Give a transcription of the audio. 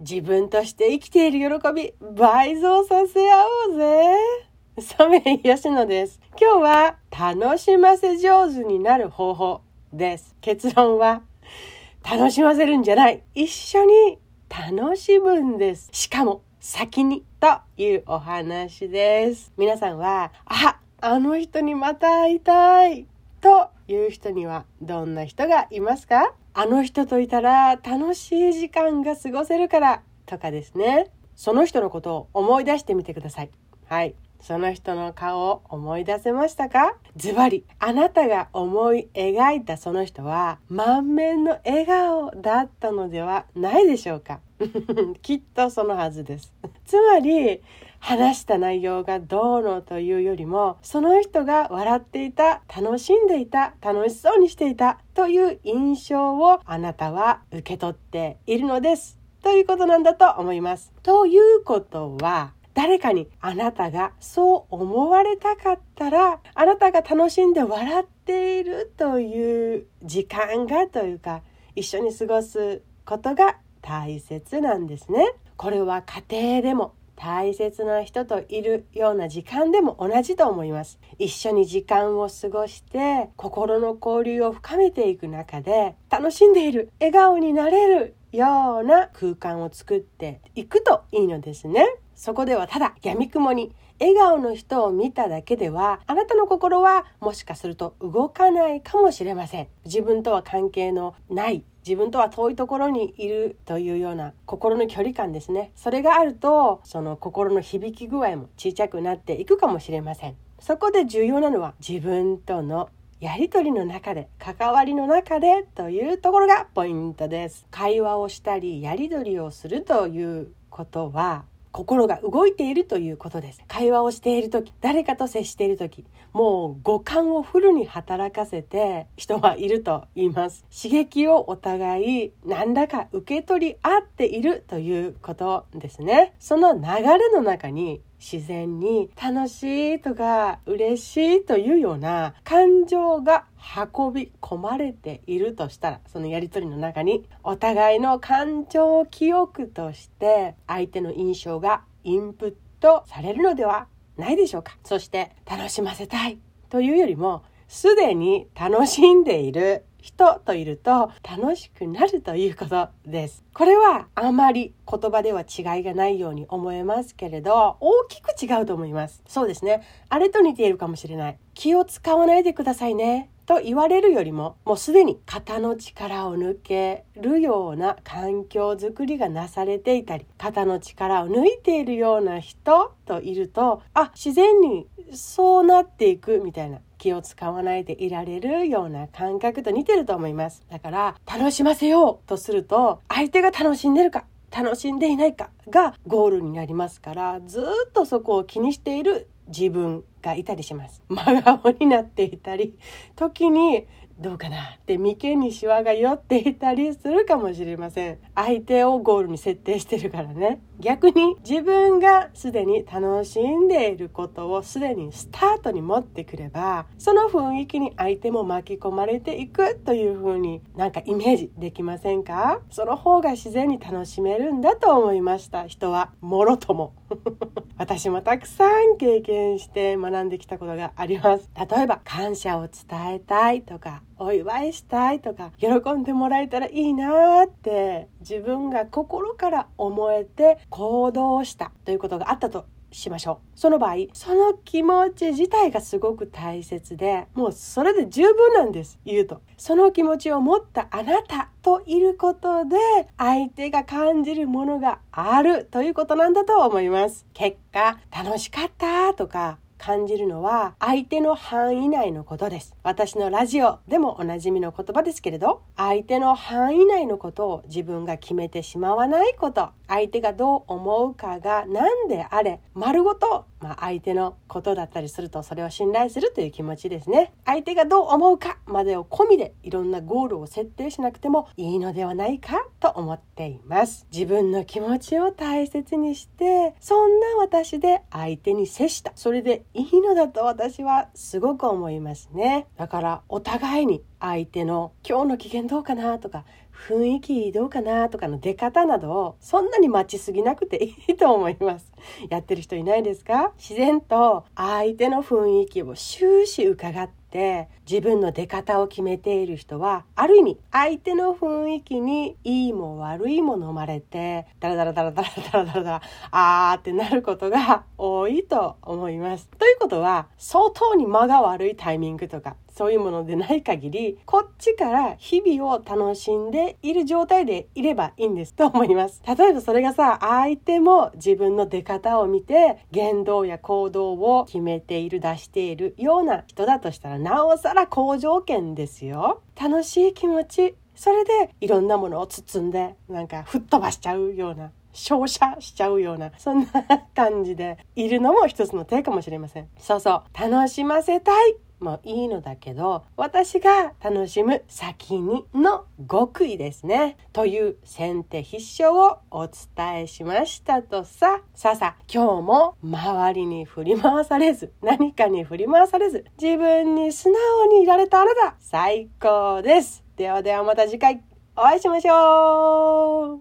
自分として生きている喜び倍増させ合おうぜ。染井吉野です。今日は楽しませ上手になる方法です。結論は楽しませるんじゃない。一緒に楽しむんです。しかも先にというお話です。皆さんは、あ、あの人にまた会いたいという人にはどんな人がいますか？あの人といたら楽しい時間が過ごせるからとかですね。その人のことを思い出してみてください。はい。その人の顔を思い出せましたか？ズバリ、あなたが思い描いたその人は満面の笑顔だったのではないでしょうか？きっとそのはずです。つまり、話した内容がどうのというよりも、その人が笑っていた、楽しんでいた、楽しそうにしていたという印象をあなたは受け取っているのです。ということなんだと思います。ということは、誰かにあなたがそう思われたかったらあなたが楽しんで笑っているという時間がというか一緒に過ごすことが大切なんですね。これは家庭でも大切な人といるような時間でも同じと思います。一緒に時間を過ごして心の交流を深めていく中で楽しんでいる笑顔になれるような空間を作っていくといいのですね。そこではただ闇雲に笑顔の人を見ただけではあなたの心はもしかすると動かないかもしれません。自分とは関係のない自分とは遠いところにいるというような心の距離感ですね。それがあるとその心の響き具合も小さくなっていくかもしれません。そこで重要なのは自分とのやりとりの中で関わりの中でというところがポイントです。会話をしたりやり取りをするということは心が動いているということです。会話をしている時、誰かと接している時、もう五感をフルに働かせて人はいると言います。刺激をお互い何らか受け取り合っているということですね。その流れの中に自然に楽しいとか嬉しいというような感情が運び込まれているとしたらそのやり取りの中にお互いの感情記憶として相手の印象がインプットされるのではないでしょうか。そして楽しませたいというよりもすでに楽しんでいる人といると楽しくなるということです。これはあまり言葉では違いがないように思えますけれど、大きく違うと思います。そうですね。あれと似ているかもしれない。気を使わないでくださいね。と言われるよりももうすでに肩の力を抜けるような環境づくりがなされていたり肩の力を抜いているような人といるとあ自然にそうなっていくみたいな気を使わないでいられるような感覚と似てると思います。だから楽しませようとすると相手が楽しんでるか楽しんでいないかがゴールになりますからずっとそこを気にしている自分がいたりします。真顔になっていたり、時にどうかなって眉間にシワが寄っていたりするかもしれません。相手をゴールに設定してるからね。逆に自分がすでに楽しんでいることをすでにスタートに持ってくれば、その雰囲気に相手も巻き込まれていくという風になんかイメージできませんか？その方が自然に楽しめるんだと思いました。人はもろとも。私もたくさん経験して学んできたことがあります。例えば感謝を伝えたいとかお祝いしたいとか喜んでもらえたらいいなって自分が心から思えて行動したということがあったとしましょう。その場合、その気持ち自体がすごく大切で、もうそれで十分なんです。言うと。その気持ちを持ったあなたといることで、相手が感じるものがあるということなんだと思います。結果、楽しかったとか、感じるのは相手の範囲内のことです。私のラジオでもおなじみの言葉ですけれど、相手の範囲内のことを自分が決めてしまわないこと、相手がどう思うかが何であれ、丸ごと、まあ、相手のことだったりするとそれを信頼するという気持ちですね。相手がどう思うかまでを込みでいろんなゴールを設定しなくてもいいのではないかと思っています自分の気持ちを大切にしてそんな私で相手に接したそれでいいのだと私はすごく思いますねだからお互いに相手の今日の機嫌どうかなとか雰囲気どうかなとかの出方などをそんなに待ちすぎなくていいと思います。やってる人いないですか？自然と相手の雰囲気を終始伺って自分の出方を決めている人はある意味相手の雰囲気にいいも悪いも飲まれてダラダラダラダラダラダラダラあーってなることが多いと思います。ということは相当に間が悪いタイミングとかそういうものでない限りこっちから日々を楽しんでいる状態でいればいいんですと思います例えばそれがさ相手も自分の出方を見て言動や行動を決めている出しているような人だとしたらなおさら好条件ですよ。楽しい気持ち。それでいろんなものを包んでなんか吹っ飛ばしちゃうような照射しちゃうようなそんな感じでいるのも一つの手かもしれません。そうそう。楽しませたい。もいいのだけど私が楽しむ先にの極意ですね。という先手必勝をお伝えしましたとさ。さあさ今日も周りに振り回されず何かに振り回されず自分に素直にいられたあなた最高です。ではではまた次回お会いしましょう。